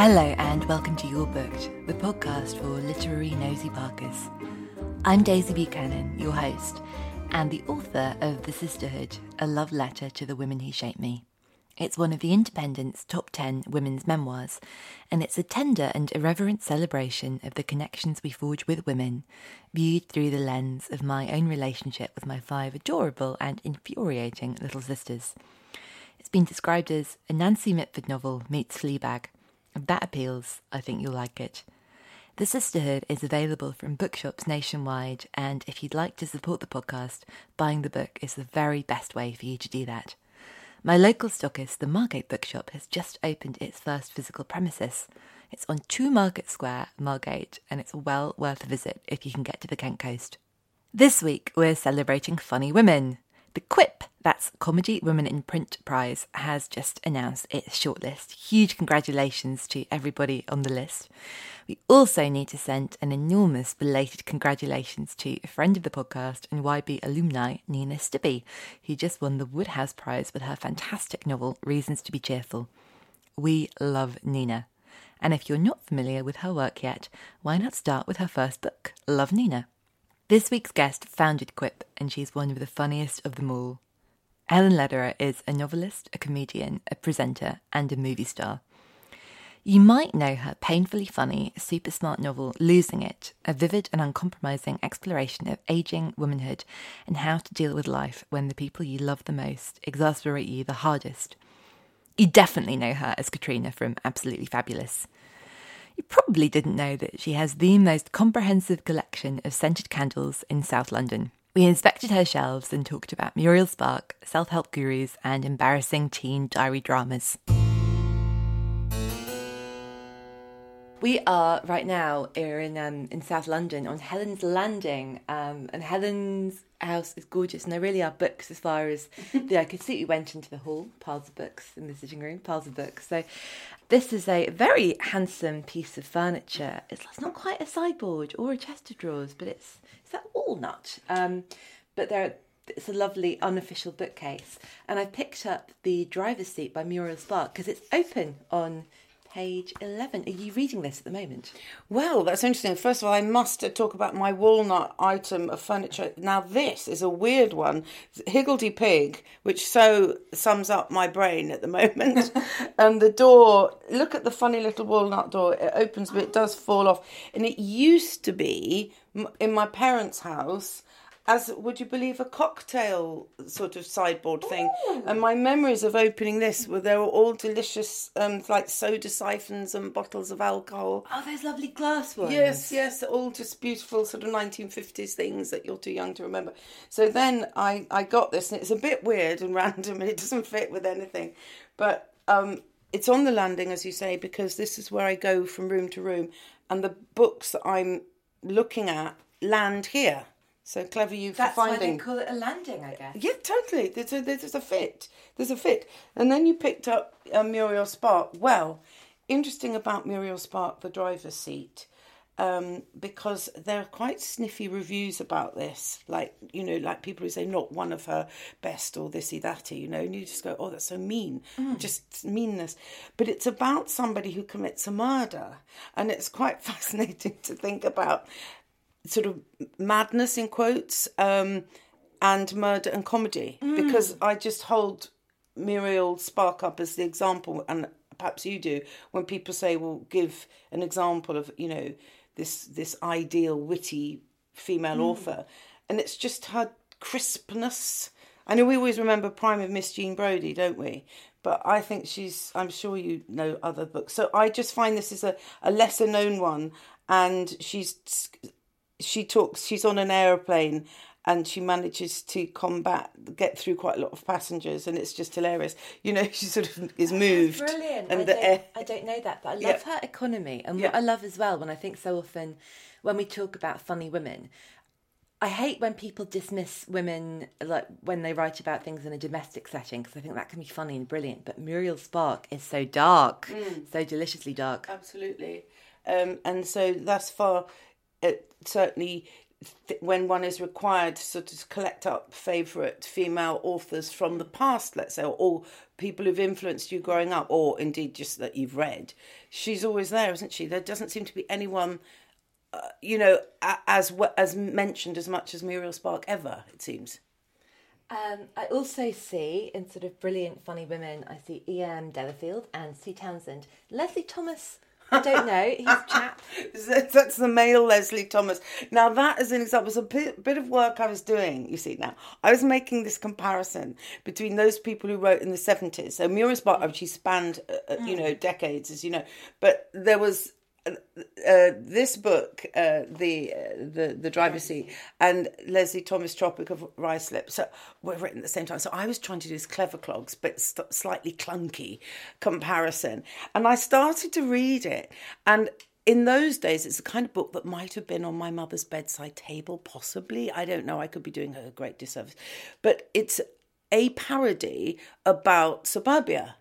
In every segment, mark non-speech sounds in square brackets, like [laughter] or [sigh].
Hello, and welcome to You're Booked, the podcast for literary nosy Parkers. I'm Daisy Buchanan, your host, and the author of The Sisterhood, a love letter to the women who shaped me. It's one of the Independent's top 10 women's memoirs, and it's a tender and irreverent celebration of the connections we forge with women, viewed through the lens of my own relationship with my five adorable and infuriating little sisters. It's been described as a Nancy Mitford novel meets Fleabag if that appeals, I think you'll like it. The Sisterhood is available from bookshops nationwide, and if you'd like to support the podcast, buying the book is the very best way for you to do that. My local stockist, the Margate Bookshop, has just opened its first physical premises. It's on 2 Market Square, Margate, and it's well worth a visit if you can get to the Kent coast. This week, we're celebrating funny women. The Quip, that's Comedy Women in Print Prize, has just announced its shortlist. Huge congratulations to everybody on the list. We also need to send an enormous belated congratulations to a friend of the podcast and YB alumni, Nina Stibbe, who just won the Wodehouse Prize with her fantastic novel, Reasons to Be Cheerful. We love Nina. And if you're not familiar with her work yet, why not start with her first book, Love Nina? This week's guest founded Quip, and she's one of the funniest of them all. Helen Lederer is a novelist, a comedian, a presenter, and a movie star. You might know her painfully funny, super smart novel Losing It, a vivid and uncompromising exploration of aging, womanhood, and how to deal with life when the people you love the most exasperate you the hardest. You definitely know her as Katrina from Absolutely Fabulous. You probably didn't know that she has the most comprehensive collection of scented candles in South London. We inspected her shelves and talked about Muriel Spark, self help gurus, and embarrassing teen diary dramas. We are right now here in um, in South London on Helen's Landing, um, and Helen's house is gorgeous, and there really are books as far as [laughs] the I could see. We went into the hall, piles of books in the sitting room, piles of books. So this is a very handsome piece of furniture. It's, it's not quite a sideboard or a chest of drawers, but it's it's that walnut. Um, but there, it's a lovely unofficial bookcase, and I picked up the driver's seat by Muriel Spark because it's open on page 11. Are you reading this at the moment? Well, that's interesting. First of all, I must talk about my walnut item of furniture. Now, this is a weird one Higgledy Pig, which so sums up my brain at the [laughs] moment. [laughs] and the door, look at the funny little walnut door. It opens, but it does fall off. And it used to be in my parents' house as would you believe a cocktail sort of sideboard thing. Ooh. and my memories of opening this were they were all delicious um, like soda siphons and bottles of alcohol. Oh those lovely glass ones. Yes yes all just beautiful sort of 1950s things that you're too young to remember. So then i i got this and it's a bit weird and [laughs] random and it doesn't fit with anything. But um, it's on the landing as you say because this is where i go from room to room and the books that i'm looking at land here so clever you for That's finding. why they call it a landing, I guess. Yeah, totally. There's a there's a fit. There's a fit. And then you picked up uh, Muriel Spark. Well, interesting about Muriel Spark, the driver's seat. um, because there are quite sniffy reviews about this. Like, you know, like people who say not one of her best or thisy thaty, you know, and you just go, oh, that's so mean, just meanness. But it's about somebody who commits a murder. And it's quite [laughs] fascinating to think about sort of madness in quotes um, and murder and comedy because I just hold Muriel Spark up as the example, and perhaps you do when people say, "Well, give an example of you know this this ideal witty female author," and it's just her crispness. I know we always remember Prime of Miss Jean Brodie, don't we? But I think she's. I'm sure you know other books, so I just find this is a, a lesser known one, and she's she talks. She's on an aeroplane and she manages to combat get through quite a lot of passengers and it's just hilarious you know [laughs] she sort of is moved Brilliant. and I, the don't, I don't know that, but I love Yeah. her economy. And Yeah. what I love as well, when I think so often when we talk about funny women, I hate when people dismiss women like when they write about things in a domestic setting because I think that can be funny and brilliant. But Muriel Spark is so dark, so deliciously dark. absolutely um, and so thus far it certainly th- when one is required to sort of collect up favourite female authors from the past, let's say, or people who've influenced you growing up, or indeed just that you've read, she's always there, isn't she? There doesn't seem to be anyone, uh, you know, as as mentioned as much as Muriel Spark ever. It seems. Um, I also see in sort of brilliant funny women, I see E.M. Delafield and Sue Townsend. Leslie Thomas, I don't know, he's a [laughs] chap. That's the male Leslie Thomas. Now that is an example. It's a bit, bit of work I was doing. You see now, I was making this comparison between those people who wrote in the seventies. So Muriel Spark, she spanned, uh, uh, you know, decades, as you know. But there was uh, this book, uh, the uh, the the driver's seat, and Leslie Thomas, Tropic of Ruislip. So were written at the same time. So I was trying to do this clever clogs, but st- slightly clunky comparison. And I started to read it, and in those days, it's the kind of book that might have been on my mother's bedside table, possibly. I don't know. I could be doing her a great disservice, but it's a parody about suburbia.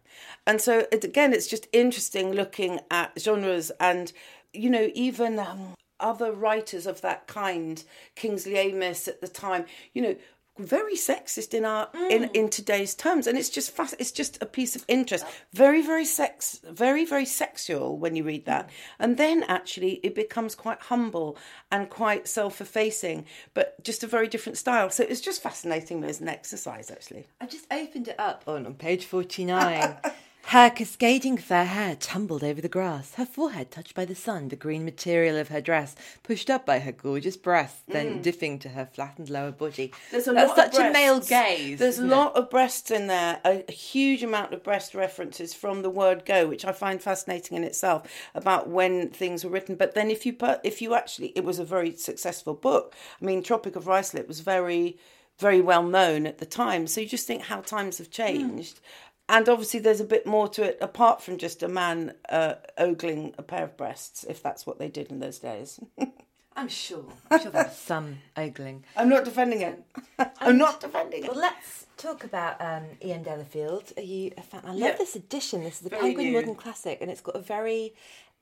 And so it, again, it's just interesting looking at genres and, you know, even um, other writers of that kind, Kingsley Amis at the time, you know, very sexist in our in mm. in today's terms. And it's just fast it's just a piece of interest. Very very sex very very sexual when you read that. Mm. And then actually it becomes quite humble and quite self-effacing but just a very different style. So it's just fascinating as an exercise actually? I just opened it up on, on page 49. [laughs] Her cascading fair hair tumbled over the grass, her forehead touched by the sun, the green material of her dress pushed up by her gorgeous breasts, then mm. dipping to her flattened lower body. There's a That's lot of such a male breasts. gaze. There's a isn't it? lot of breasts in there, a, a huge amount of breast references from the word "go," which I find fascinating in itself about when things were written. But then, if you put, if you actually, it was a very successful book. I mean, Tropic of Ruislip was very, very well known at the time. So you just think how times have hmm. changed. And obviously, there's a bit more to it apart from just a man uh, ogling a pair of breasts, if that's what they did in those days. [laughs] I'm sure. I'm [laughs] sure there was some ogling. I'm not defending it. [laughs] I'm not defending it. Well, let's talk about um, E.M. Delafield. Are you a fan? I love Yeah. this edition. This is a Very Penguin new. Modern Classic, and it's got a very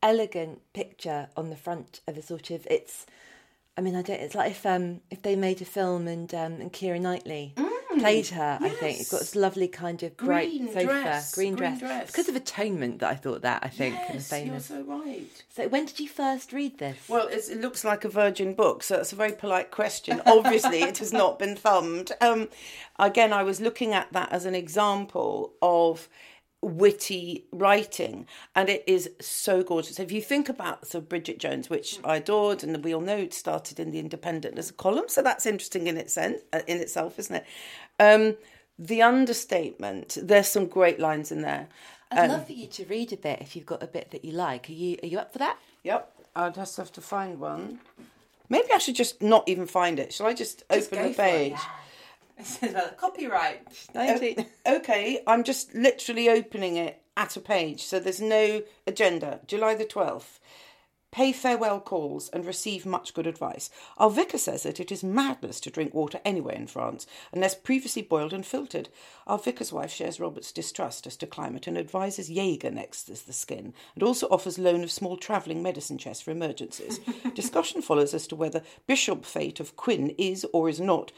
elegant picture on the front of a sort of. It's. I mean, I don't. It's like if um if they made a film and um and Keira Knightley played her. I think it's got this lovely kind of bright Green sofa, dress, green, green dress. dress. Because of Atonement that I thought that. I think Yes, you're so right. So when did you first read this? Well, it's, it looks like a virgin book, so that's a very polite question. [laughs] Obviously, it has not been thumbed. Um, again, I was looking at that as an example of witty writing, and it is so gorgeous. If you think about so Bridget Jones, which I adored, and we all know it started in the Independent as a column, so that's interesting in its sense, uh, in itself, isn't it? Um, the understatement. There's some great lines in there. I'd love for you to read a bit if you've got a bit that you like. Are you Are you up for that? Yep, I'd just have to find one. Maybe I should just not even find it. Shall I just, open the page? Copyright. 19. [laughs] Okay, I'm just literally opening it at a page, so there's no agenda. July the 12th, pay farewell calls, and receive much good advice. Our vicar says that it is madness to drink water anywhere in France unless previously boiled and filtered. Our vicar's wife shares Robert's distrust as to climate and advises Jaeger next as the skin, and also offers loan of small travelling medicine chests for emergencies. [laughs] Discussion follows as to whether Bishop Fate of Quin is or is not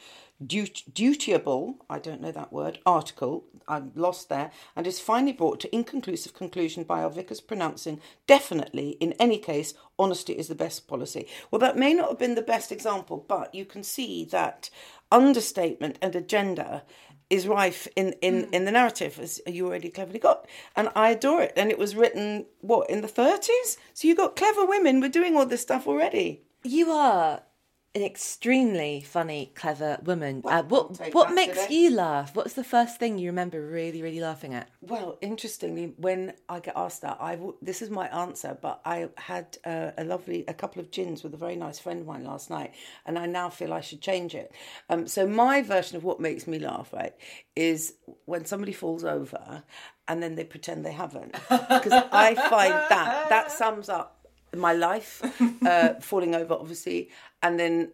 dutiable, I don't know that word, article, I'm lost there, and is finally brought to inconclusive conclusion by our vicars pronouncing definitely, in any case, honesty is the best policy. Well, that may not have been the best example, but you can see that understatement and agenda is rife in, in, mm. in the narrative, as you already cleverly got. And I adore it. And it was written, what, in the 30s? So you got clever women were doing all this stuff already. You are an extremely funny, clever woman. Well, uh, what what makes today. you laugh? What's the first thing you remember really, really laughing at? Well, interestingly, when I get asked that, I this is my answer. But I had uh, a lovely, a couple of gins with a very nice friend of mine last night, and I now feel I should change it. Um, so my version of what makes me laugh, right, is when somebody falls over and then they pretend they haven't, because I find that that sums up my life, uh, [laughs] falling over, obviously, and then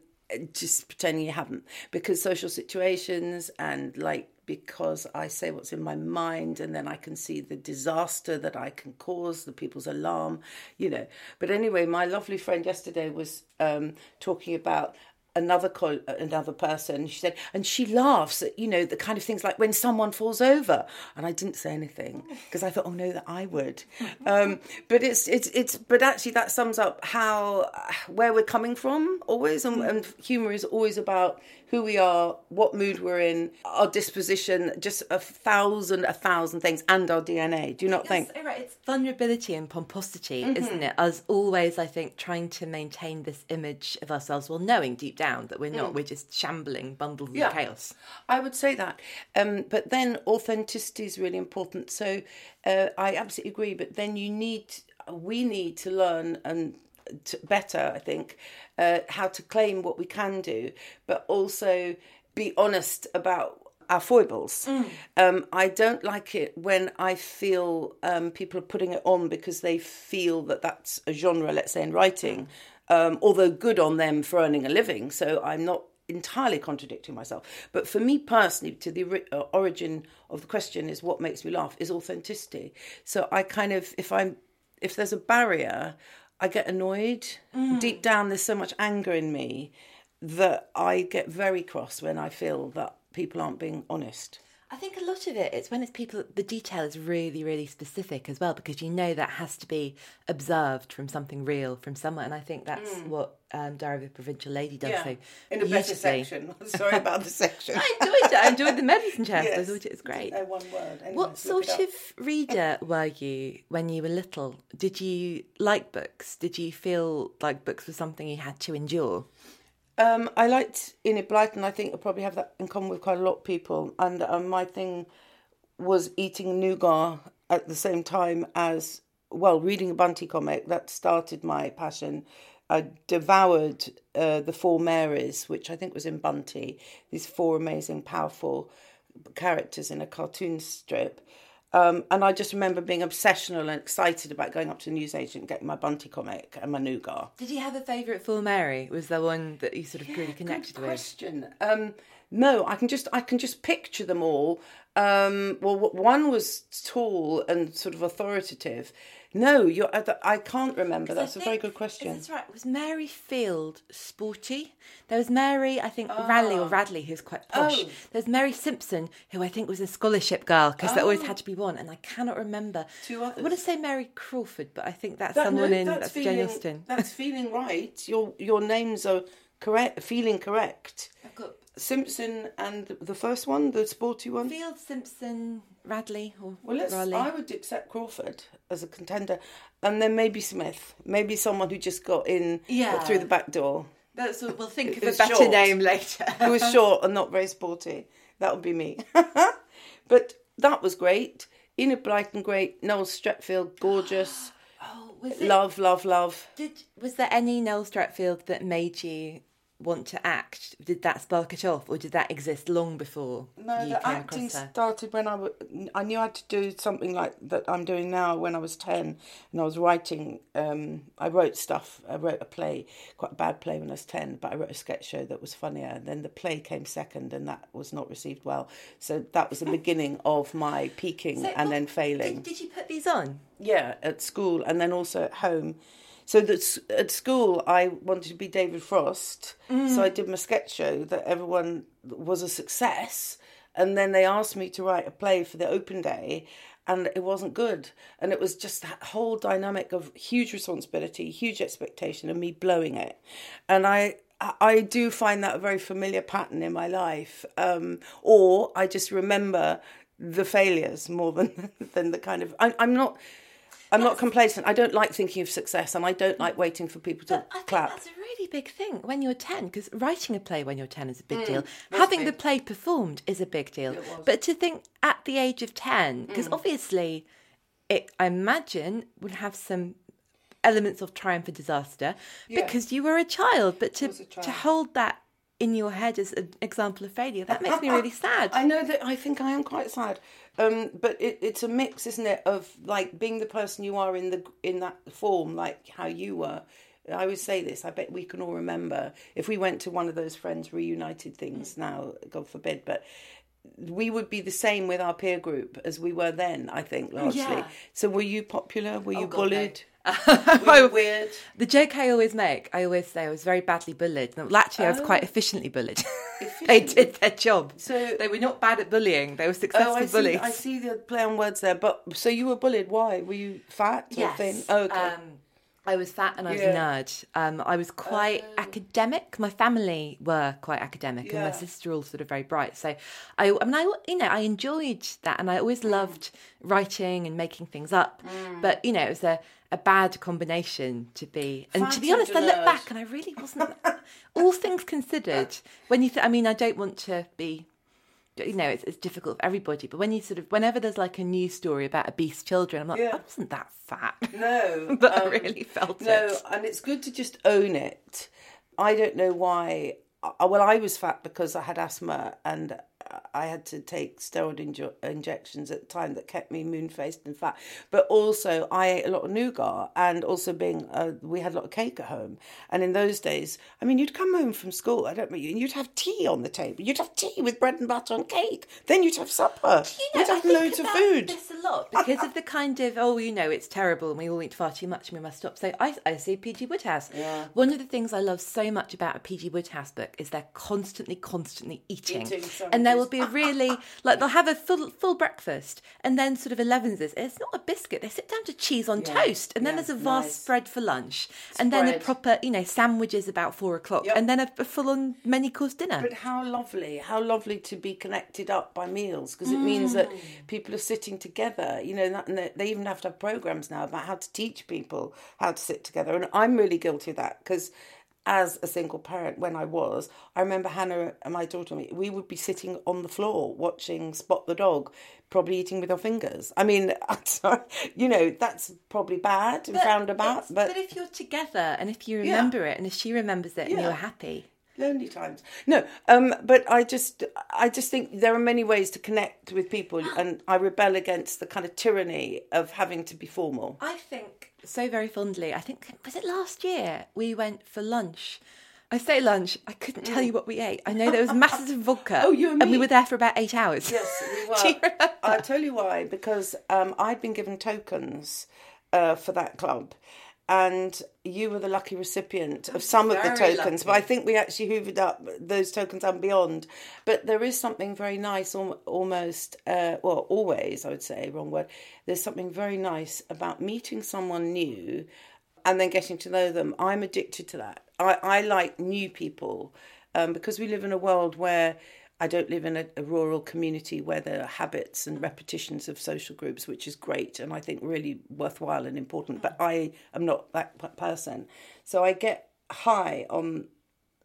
just pretending you haven't because social situations and like because I say what's in my mind and then I can see the disaster that I can cause, the people's alarm, you know. But anyway, my lovely friend yesterday was um, talking about another co- another person she said and she laughs at you know the kind of things like when someone falls over. And i didn't say anything because i thought oh no that i would. Um, but it's it's it's but actually that sums up how where we're coming from always and, and humor is always about who we are, what mood we're in, our disposition, just a thousand, a thousand things, and our DNA. Do you not think? Right, it's vulnerability and pomposity, mm-hmm. isn't it? As always, I think, trying to maintain this image of ourselves while knowing deep down that we're not, mm. we're just shambling bundles yeah. of chaos. I would say that. Um, but then authenticity is really important. So uh, I absolutely agree. But then you need, we need to learn and to better, I think, uh, how to claim what we can do, but also be honest about our foibles. Mm. Um, I don't like it when I feel um, people are putting it on because they feel that that's a genre, let's say, in writing, um, although good on them for earning a living. So I'm not entirely contradicting myself. But for me personally, to the uh, origin of the question is what makes me laugh is authenticity. So I kind of, if I'm, if there's a barrier, I get annoyed. Mm. Deep down, there's so much anger in me that I get very cross when I feel that people aren't being honest. I think a lot of it it's when it's people the detail is really really specific as well because you know that has to be observed from something real from somewhere. and I think that's mm. what um, Diary of a Provincial Lady does yeah. so in a better section. [laughs] Sorry about the section. I enjoyed it. I enjoyed the medicine [laughs] chest. Yes. I thought it was great. No one word. Anyway, what sort of reader [laughs] were you when you were little? Did you like books? Did you feel like books were something you had to endure? Um, I liked Enid Blyton. I think I probably have that in common with quite a lot of people. And um, my thing was eating nougat at the same time as well reading a Bunty comic. That started my passion. I devoured uh, the Four Marys, which I think was in Bunty. These four amazing, powerful characters in a cartoon strip. Um, and I just remember being obsessional and excited about going up to the newsagent and getting my Bunty comic and my nougat. Did you have a favourite Four Mary? Was there one that you sort of yeah, really connected good question. with? Um, no, I can just I can just picture them all. Um, well, one was tall and sort of authoritative, no, you're. I can't remember. That's a very good question. That's right. Was Mary Field sporty? There was Mary, I think, oh. Radley or Radley, who's quite posh. Oh. There's Mary Simpson, who I think was a scholarship girl because oh. there always oh. had to be one, and I cannot remember. Two others. I want to say Mary Crawford, but I think that's that, someone no, in. That's, that's feeling, Jane Austen. That's [laughs] feeling right. Your your names are correct. Feeling correct. I've got Simpson and the first one, the sporty one. Field Simpson Radley or well, let's, Raleigh. I would accept Crawford as a contender, and then maybe Smith, maybe someone who just got in yeah. through the back door. That's what we'll think of a better short. name later. [laughs] who was short and not very sporty. That would be me. [laughs] but that was great. Enid Blyton, great. Noel Streatfeild, gorgeous. [gasps] oh, was it, love, love, love. Did was there any Noel Streatfeild that made you want to act? Did that spark it off, or did that exist long before No, you the acting started when I, w- I knew I had to do something like that I'm doing now when I was 10 and I was writing, um, I wrote stuff, I wrote a play, quite a bad play when I was 10, but I wrote a sketch show that was funnier. And then the play came second and that was not received well. So that was the beginning of my peaking So, and what- then failing. Did, did you put these on? Yeah, at school and then also at home. So that at school, I wanted to be David Frost. So I did my sketch show that everyone was a success. And then they asked me to write a play for the open day, and it wasn't good. And it was just that whole dynamic of huge responsibility, huge expectation, and me blowing it. And I, I do find that a very familiar pattern in my life. Um, or I just remember the failures more than [laughs] than the kind of. I, I'm not. I'm not complacent. I don't like thinking of success, and I don't like waiting for people to I clap. that's a really big thing when you're 10, because writing a play when you're 10 is a Mm, big deal. Having the play performed is a big deal. But to think at the age of 10, because Mm. obviously it, I imagine, would have some elements of triumph and disaster because you were a child. But to, a to hold that in your head as an example of failure, that makes me really [laughs] sad. I know that I think I am quite sad, um, but it, it's a mix, isn't it, of like being the person you are in the in that form, like how you were. I always say this. I bet we can all remember if we went to one of those friends reunited things now, God forbid, but we would be the same with our peer group as we were then. I think largely. Yeah. So were you popular? Were you God, bullied? were [laughs] you weird? The joke I always make, I always say I was very badly bullied. Well, actually, I was quite efficiently bullied. [laughs] they did their job. Oh. So- they were not bad at bullying. They were successful Oh, I see. bullies. I see the play on words there. But so you were bullied. Why? Were you fat or Yes. thin? Oh, okay. Um, I was fat and I was Yeah. a nerd. Um, I was quite academic. My family were quite academic, and my Yeah. sister all sort of very bright. So, I, I mean, I you know, I enjoyed that, and I always Mm. loved writing and making things up. But you know, it was a, a bad combination to be. And to be honest, I look back and I really wasn't. [laughs] all things considered, when you, th- I mean, I don't want to be you know, it's, it's difficult for everybody. But when you sort of, whenever there's like a news story about obese children, I'm like, Yeah. I wasn't that fat. No, [laughs] but I um, really felt no, it. No, and it's good to just own it. I don't know why. Well, I was fat because I had asthma and I had to take steroid inju- injections at the time that kept me moon faced and fat. But also, I ate a lot of nougat, and also being uh, we had a lot of cake at home. And in those days, I mean, you'd come home from school. I don't know, and you'd have tea on the table. You'd have tea with bread and butter and cake. Then you'd have supper. You know, you'd I have think loads of food. This a lot because of the kind of oh, you know, it's terrible and we all eat far too much and we must stop. So I, I see PG Wodehouse. Yeah. One of the things I love so much about a PG Wodehouse book is they're constantly, constantly eating, Eating and there will sandwiches. be really like they'll have a full full breakfast and then sort of elevens it's not a biscuit. They sit down to cheese on Yeah, toast and then yeah, there's a vast nice. spread for lunch and then a proper you know sandwiches about four o'clock Yep. and then a, a full on many course dinner. But how lovely, how lovely to be connected up by meals because it means that Mm. people are sitting together, you know, that- and they- they even have to have programs now about how to teach people how to sit together. And I'm really guilty of that because as a single parent, when I was, I remember Hannah and my daughter, we would be sitting on the floor watching Spot the Dog, probably eating with our fingers. I mean, [laughs] sorry, you know, that's probably bad and frowned about, It's- but if you're together and if you remember it and if she remembers it and you're happy. lonely times no um but i just i just think there are many ways to connect with people [gasps] and i rebel against the kind of tyranny of having to be formal I think so very fondly. I think was it last year we went for lunch. I say lunch. I couldn't tell you what we ate. I know there was masses of vodka. Mm. [laughs] Oh, you and we were there for about eight hours. yes [laughs] we were Do you remember? i'll tell you why because um i'd been given tokens uh, for that club and you were the lucky recipient of some of the tokens but i think we actually hoovered up those tokens and beyond. But there is something very nice almost uh, well always i would say wrong word there's something very nice about meeting someone new and then getting to know them. I'm addicted to that. I, I like new people um, because we live in a world where I don't live in a, a rural community where there are habits and repetitions of social groups, which is great and I think really worthwhile and important. But I am not that person, so I get high on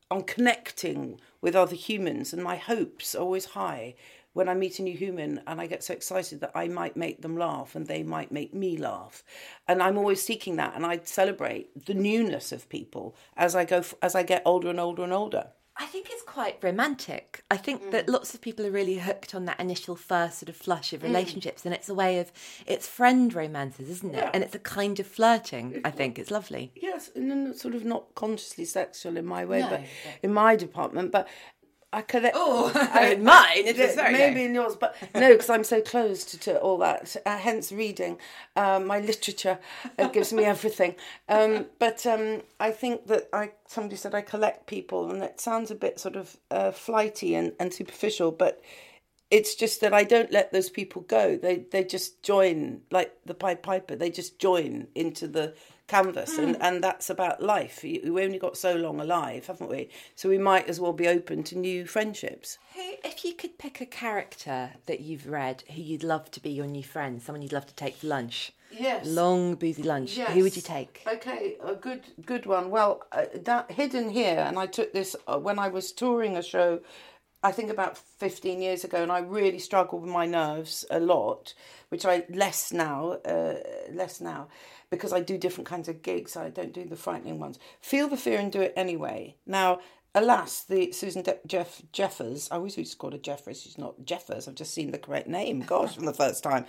on connecting with other humans, and my hopes are always high when I meet a new human and I get so excited that I might make them laugh and they might make me laugh. And I'm always seeking that and I celebrate the newness of people as I go as I get older and older and older. I think it's quite romantic. I think mm. that lots of people are really hooked on that initial first sort of flush of mm. relationships, mm. and it's a way of it's friend romances, isn't it? Yeah. And it's a kind of flirting. I think it's lovely. Yes, and sort of not consciously sexual in my way, no, but in my department. But I collect. Oh, in mine [laughs] it is very maybe in yours, but [laughs] no, because I'm so close to, to all that. Uh, hence, reading um, my literature uh, gives me everything. [laughs] Um, but um, I think that I somebody said I collect people, and it sounds a bit sort of uh, flighty and, and superficial, but it's just that I don't let those people go. They they just join like the Pied Piper. They just join into the canvas mm. and, hmm. and that's about life. We only got so long alive haven't we? So we might as well be open to new friendships. Who if you could pick a character that you've read who you'd love to be your new friend someone you'd love to take for lunch? Yes. Long boozy lunch. Yes. who would you take? Okay a good good one. Well uh, that hidden here and i took this uh, when i was touring a show I think about 15 years ago, and I really struggled with my nerves a lot, which I less now, uh, less now because I do different kinds of gigs. I don't do the frightening ones. Feel the fear and do it anyway. Now, alas, the Susan De- Jeff Jeffers, I always used to call her Jeffers, she's not Jeffers, I've just seen the correct name, gosh, from the first time,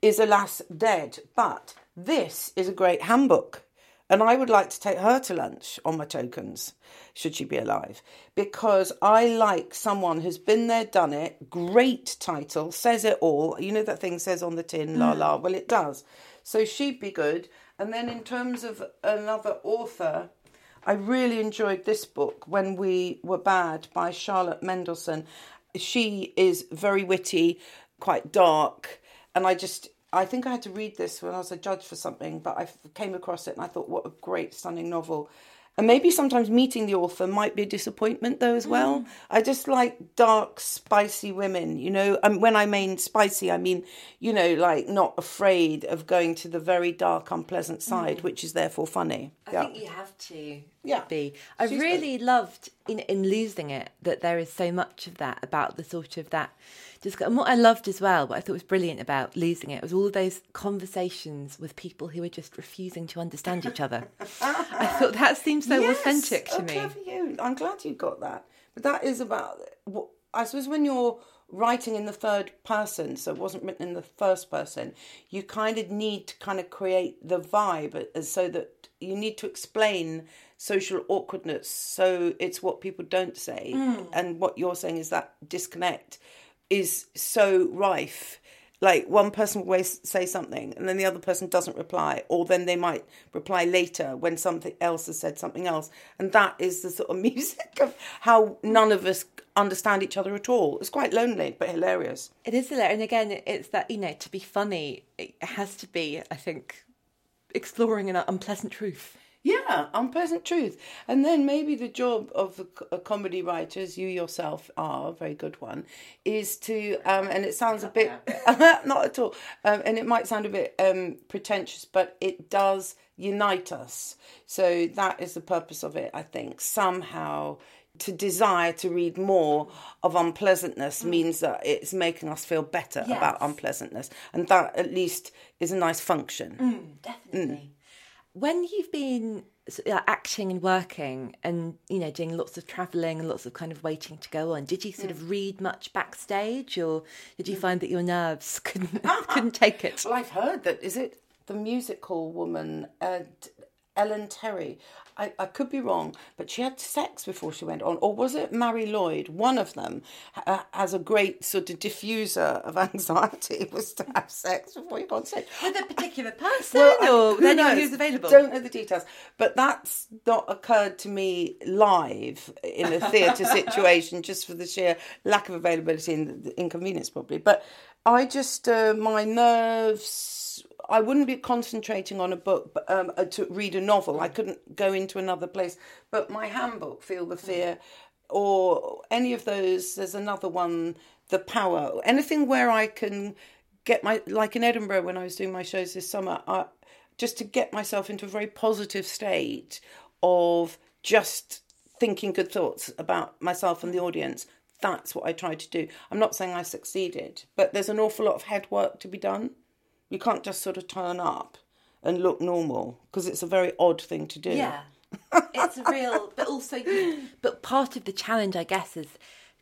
is alas dead. But this is a great handbook. And I would like to take her to lunch on my tokens, should she be alive, because I like someone who's been there, done it, great title, says it all. You know that thing says on the tin, la la. Mm. Well, it does. So she'd be good. And then in terms of another author, I really enjoyed this book, When We Were Bad by Charlotte Mendelson. She is very witty, quite dark, and I just I think I had to read this when I was a judge for something, but I came across it and I thought, what a great, stunning novel. And maybe sometimes meeting the author might be a disappointment though as well. Mm. I just like dark, spicy women, you know. And when I mean spicy, I mean, you know, like not afraid of going to the very dark, unpleasant side, mm. which is therefore funny. I yeah. think you have to yeah. be. I She's really good. loved in in losing it that there is so much of that about the sort of that just and what I loved as well, what I thought was brilliant about losing it was all of those conversations with people who were just refusing to understand each other. I thought that seemed so yes, authentic to me. For You. I'm glad you got that. But that is about what I suppose when you're writing in the third person, so it wasn't written in the first person, you kind of need to kind of create the vibe uh, so that you need to explain social awkwardness. So it's what people don't say. Mm. And what you're saying is that disconnect is so rife. Like one person will say something and then the other person doesn't reply, or then they might reply later when something else has said something else. And that is the sort of [laughs] music of how none of us understand each other at all. It's quite lonely, but hilarious. It is hilarious. And again, it's that, you know, to be funny, it has to be, I think, exploring an unpleasant truth. Yeah, unpleasant truth. And then maybe the job of a, a comedy writer, as you yourself are, a very good one, is to, um, and it sounds a bit, [laughs] not at all, um, and it might sound a bit um, pretentious, but it does unite us. So that is the purpose of it, I think. Somehow to desire to read more of unpleasantness mm. means that it's making us feel better yes. about unpleasantness. And that at least is a nice function. Mm, definitely. Mm when you've been acting and working and you know doing lots of traveling and lots of kind of waiting to go on did you sort of read much backstage or did you mm. find that your nerves [laughs] couldn't couldn't take it [laughs] well i've heard that is it the musical woman uh, ellen terry I, I could be wrong, but she had sex before she went on, or was it Marie Lloyd? One of them uh, has a great sort of diffuser of [laughs] anxiety [laughs] was to have sex before you go on stage with a particular [laughs] person, well, or anyone who's available. Don't know the details, but that's not occurred to me live in a theatre situation, just for the sheer lack of availability and the inconvenience, probably. But I just uh, my nerves I wouldn't be concentrating on a book um, uh, to read a novel. I couldn't go into another place. But my handbook, Feel the Fear, or any of those, there's another one, The Power, anything where I can get my, like in Edinburgh when I was doing my shows this summer, I, just to get myself into a very positive state of just thinking good thoughts about myself and the audience that's what I tried to do. I'm not saying I succeeded, but there's an awful lot of head work to be done. You can't just sort of turn up and look normal because it's a very odd thing to do. Yeah. [laughs] it's real, but also, but part of the challenge, I guess, is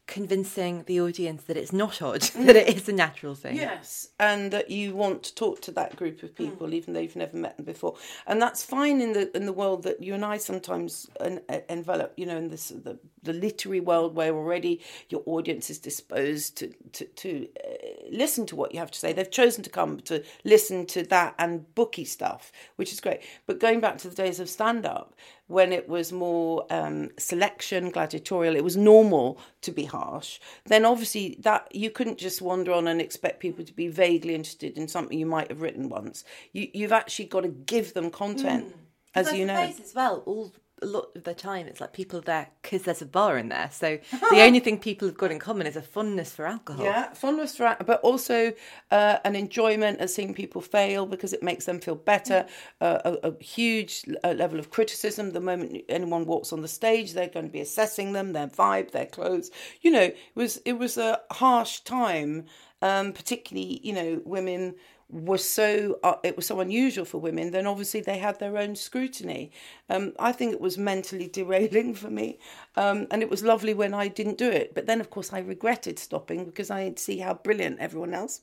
convincing the audience that it's not odd, [laughs] that it is a natural thing. Yes, and that you want to talk to that group of people, even though you've never met them before, and that's fine in the in the world that you and I sometimes en- envelop. You know, in this the the literary world where already your audience is disposed to to, to uh, listen to what you have to say. They've chosen to come to listen to that and booky stuff, which is great. But going back to the days of stand up, when it was more um, selection, gladiatorial, it was normal to be harsh. Then obviously that you couldn't just wander on and expect people to be vaguely interested in something you might have written once. You you've actually got to give them content, as you know. as well, all a lot of the time it's like people are there because there's a bar in there. So [laughs] the only thing people have got in common is a fondness for alcohol. Yeah, fondness for, but also uh, an enjoyment at seeing people fail because it makes them feel better. Uh, a, a huge uh, level of criticism. The moment anyone walks on the stage, they're going to be assessing them, their vibe, their clothes. You know, it was it was a harsh time, um, particularly you know women were so uh, it was so unusual for women then obviously they had their own scrutiny. Um, i think it was mentally derailing for me um, and it was lovely when i didn't do it. But then of course i regretted stopping because i see how brilliant everyone else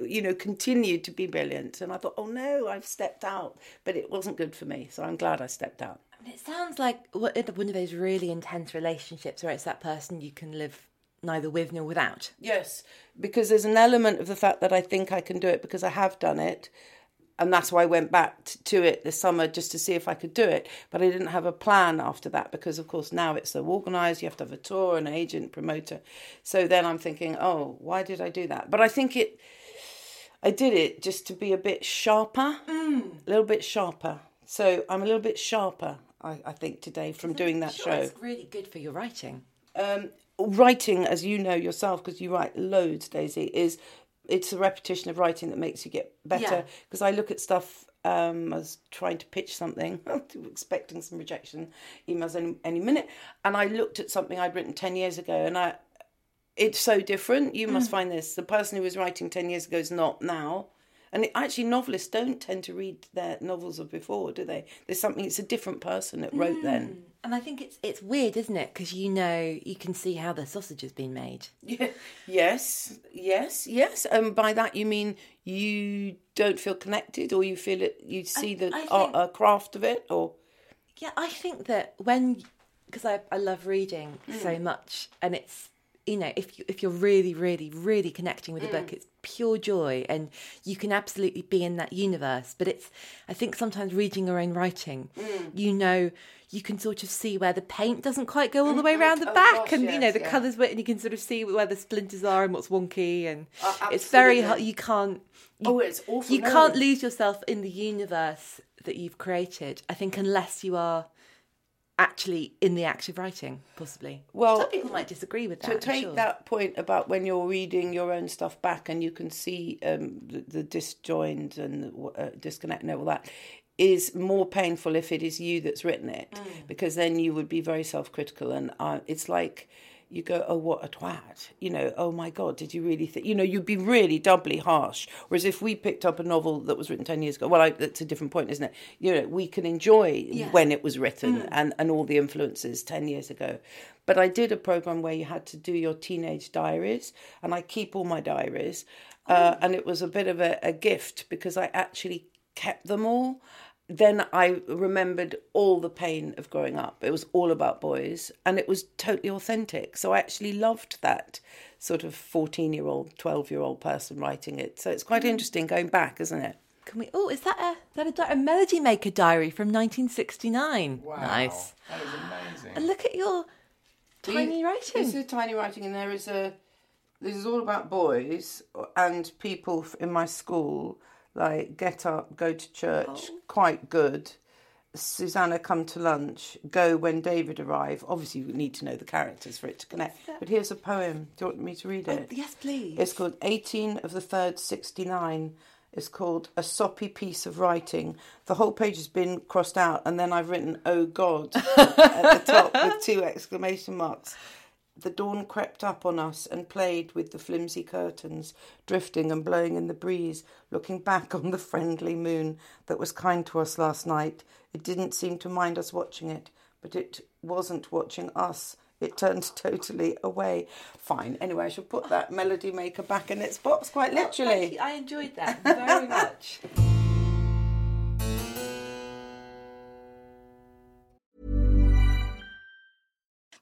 you know continued to be brilliant. And i thought oh no i've stepped out. But it wasn't good for me so i'm glad i stepped out. It sounds like one of those really intense relationships where it's that person you can live neither with nor without. Yes, because there's an element of the fact that I think I can do it because I have done it. And that's why I went back to it this summer just to see if I could do it. But I didn't have a plan after that because, of course, now it's so organised. You have to have a tour, an agent, promoter. So then I'm thinking, oh, why did I do that? But I think it, I did it just to be a bit sharper, mm. a little bit sharper. So I'm a little bit sharper, I, I think, today from doing that Sure, show it's really good for your writing. Um, writing, as you know yourself, because you write loads, Daisy, is it's a repetition of writing that makes you get better. Yeah. Because I look at stuff. Um, I was trying to pitch something, [laughs] expecting some rejection emails any any minute, and I looked at something I'd written ten years ago, and I, it's so different. You must find this. The person who was writing ten years ago is not now. And it, actually, novelists don't tend to read their novels of before, do they? There's something. It's a different person that wrote then. And I think it's it's weird, isn't it? Because you know you can see how the sausage has been made. Yeah. Yes, yes, yes. And by that you mean you don't feel connected, or you feel it. You see the I art, think- uh, craft of it, or Yeah, I think that when because I I love reading Mm. so much, and it's you know if you if you're really really really connecting with a Mm. book, it's pure joy, and you can absolutely be in that universe. But it's I think sometimes reading your own writing, Mm. you know. You can sort of see where the paint doesn't quite go all the way around the Oh, back, gosh, and you know the yeah. colours, and you can sort of see where the splinters are and what's wonky, and Uh, it's very hard. You can't. You, Oh, it's awful, You no. can't lose yourself in the universe that you've created. I think unless you are actually in the act of writing, possibly. Well, some people might disagree with that. to take sure. that point about when you're reading your own stuff back and you can see um, the, the disjoint and the, uh, disconnect and all that is more painful if it is you that's written it Mm. because then you would be very self-critical and uh, it's like you go oh what a twat you know oh my god did you really think you know you'd be really doubly harsh. Whereas if we picked up a novel that was written 10 years ago well I, that's a different point isn't it? You know we can enjoy when it was written and and all the influences 10 years ago. But I did a program where you had to do your teenage diaries, and I keep all my diaries. Uh, and it was a bit of a, a gift because I actually kept them all. Then I remembered all the pain of growing up. It was all about boys, and it was totally authentic. So I actually loved that sort of 14 year old, 12 year old person writing it. So it's quite hmm. interesting going back, isn't it? Can we? Oh, is that a that a, di- a Melody Maker diary from 1969? Nice. That is amazing. And look at your tiny writing. This is tiny writing, and there is a. This is all about boys and people in my school. Like get up, go to church, oh. quite good. Susanna come to lunch. Go when David arrive. Obviously, you need to know the characters for it to connect. But here's a poem. Do you want me to read oh, it? yes, please. It's called 18 of the 3rd, 69. It's called A Soppy Piece of Writing. The whole page has been crossed out, and then I've written, Oh God, at the top with [laughs] two exclamation marks. The dawn crept up on us and played with the flimsy curtains, drifting and blowing in the breeze, looking back [laughs] on the friendly moon that was kind to us last night. It didn't seem to mind us watching it, but it wasn't watching us. It turned [laughs] totally away. Fine. Anyway, I shall put that melody maker back in its box quite oh, literally. I enjoyed that very [laughs] much.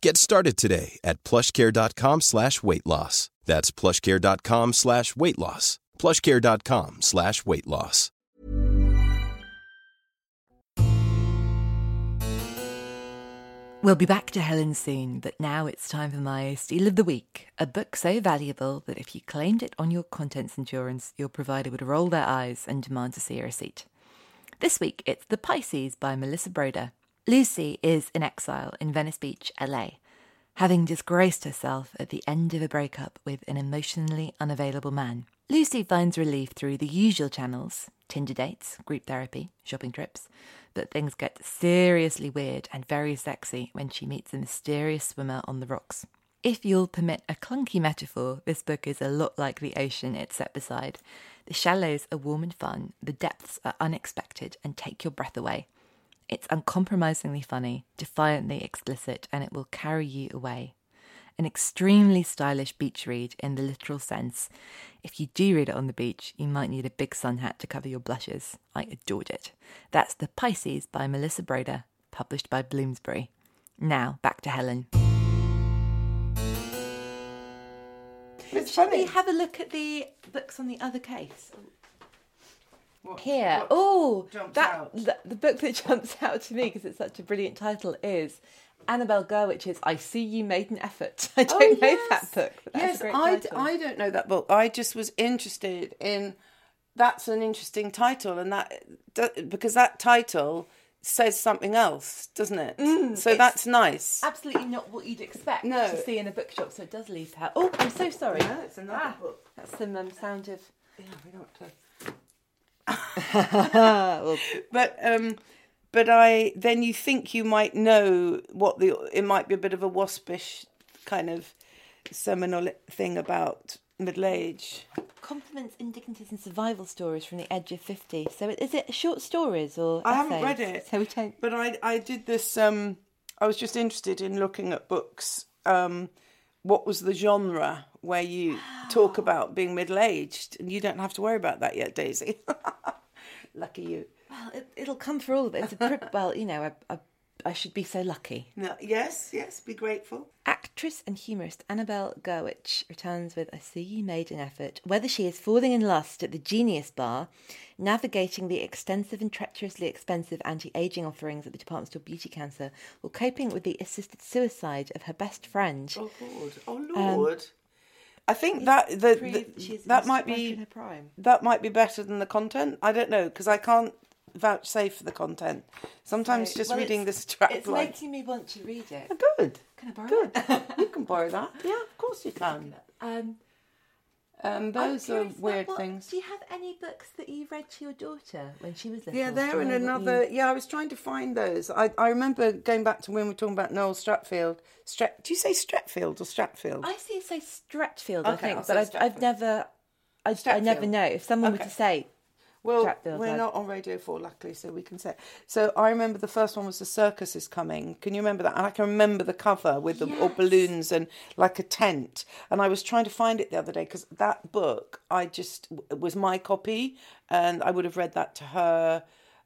Get started today at plushcare.com slash weight loss. That's plushcare.com slash weight loss. plushcare.com slash weight loss. We'll be back to Helen soon, but now it's time for my Steal of the Week, a book so valuable that if you claimed it on your contents insurance, your provider would roll their eyes and demand to see a receipt. This week, it's The Pisces by Melissa Broder. Lucy is in exile in Venice Beach, LA, having disgraced herself at the end of a breakup with an emotionally unavailable man. Lucy finds relief through the usual channels Tinder dates, group therapy, shopping trips, but things get seriously weird and very sexy when she meets a mysterious swimmer on the rocks. If you'll permit a clunky metaphor, this book is a lot like the ocean it's set beside. The shallows are warm and fun, the depths are unexpected and take your breath away. It's uncompromisingly funny, defiantly explicit, and it will carry you away. An extremely stylish beach read in the literal sense. If you do read it on the beach, you might need a big sun hat to cover your blushes. I adored it. That's The Pisces by Melissa Broder, published by Bloomsbury. Now, back to Helen. It's Shall funny. we have a look at the books on the other case? What- Here. Oh, that the, the book that [laughs] jumps out to me because it's such a brilliant title is Annabelle Gurwitch's "I See You Made an Effort." [laughs] I don't Oh, know that book, yes, a great I. I don't know that book. I just was interested in. That's an interesting title, and that because that title says something else, doesn't it? so Mm, it's- that's nice. Absolutely not what you'd expect No. to see in a bookshop, so it does leave out. Oh, I'm so sorry. No, it's another Ah, book. That's some um, sound of. Yeah, we don't have to- [laughs] but um, but I then you think you might know what the it might be a bit of a waspish kind of seminal thing about middle age. Compliments, indignities, and survival stories from the edge of 50. So, is it short stories or. I haven't read it. So, we don't. But I I did this. Um, I was just interested in looking at books. Um, what was the genre where you talk about being middle aged, and you don't have to worry about that yet, Daisy. [laughs] Lucky you. Well, it, it'll come for all of it. A pri- [laughs] well, you know, I, I, I should be so lucky. No, yes, yes. Be grateful. Actress and humorist Annabelle Gurwitch returns with I See You Made an Effort, whether she is falling in lust at the Genius Bar, navigating the extensive and treacherously expensive anti aging offerings at the Department of Beauty Cancer, or coping with the assisted suicide of her best friend. Oh Lord. Oh um, Lord. I think that the, Prove the- that might be that might be better than the content. I don't know because I can't vouchsafe for the content. Sometimes So- just well, reading this track It's making me want to read it. Good. Can I borrow Good. it? you can borrow that. [laughs] Yeah, of course you can. Um, Um, those are weird what- things. Do you have any books that you read to your daughter when she was little? Yeah, they're in another. you- Yeah, I was trying to find those. I, I remember going back to when we were talking about Noel Streatfeild. Strat, do you say Stratfield or Stratfield? I see you say Stretfield, I think, I'll but I've, I've never. I, I never know. If someone were to say, Well, we're not on Radio 4, luckily, so we can say. So I remember the first one was The Circus is Coming. Can you remember that? And I can remember the cover with the all balloons and like a tent. And I was trying to find it the other day because that book, I just, it was my copy and I would have read that to her.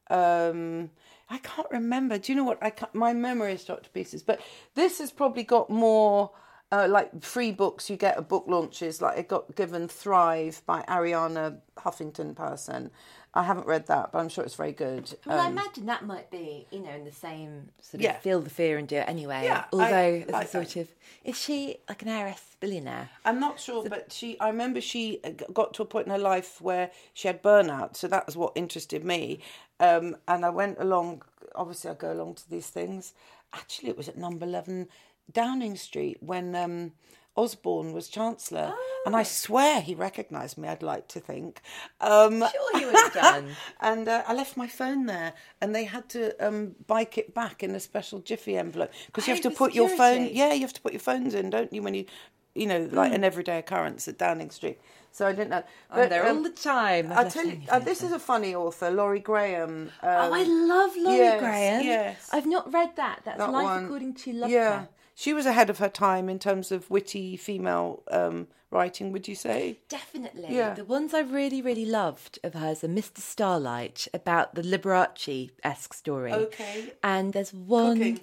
Um, I can't remember. Do you know what? I can't, my memory is shot to pieces. But this has probably got more uh, like free books you get at book launches. Like it got given Thrive by Arianna Huffington person. I haven't read that, but I'm sure it's very good. well, I Um, imagine that might be, you know, in the same sort of Yeah. feel the fear and do it anyway. Yeah, I Although, as like a sort of, is she like an heiress billionaire? I'm not sure, but she. I remember she uh, got to a point in her life where she had burnout, so that was what interested me. Um, and I went along. Obviously, I go along to these things. Actually, it was at number eleven Downing Street when um, Osborne was Chancellor, and I swear he recognised me. I'd like to think. Um, Sure, you would have done. [laughs] and uh, I left my phone there, and they had to um, bike it back in a special Jiffy envelope because you Oh, have to for put your phone. Yeah, you have to put your phones in, don't you? When you, you know, like Hmm. an everyday occurrence at Downing Street. So I didn't know. I'm there all um, the time. I tell you, uh, this is a funny author, Laurie Graham. Um, Oh, I love Laurie yes, Graham. yes. I've not read that. That's that Life one. According to Lovecraft. Yeah, she was ahead of her time in terms of witty female um, writing. Would you say? Definitely. Yeah. The ones I really, really loved of hers are Mr. Starlight, about the Liberace esque story. Okay. And there's one. Cooking.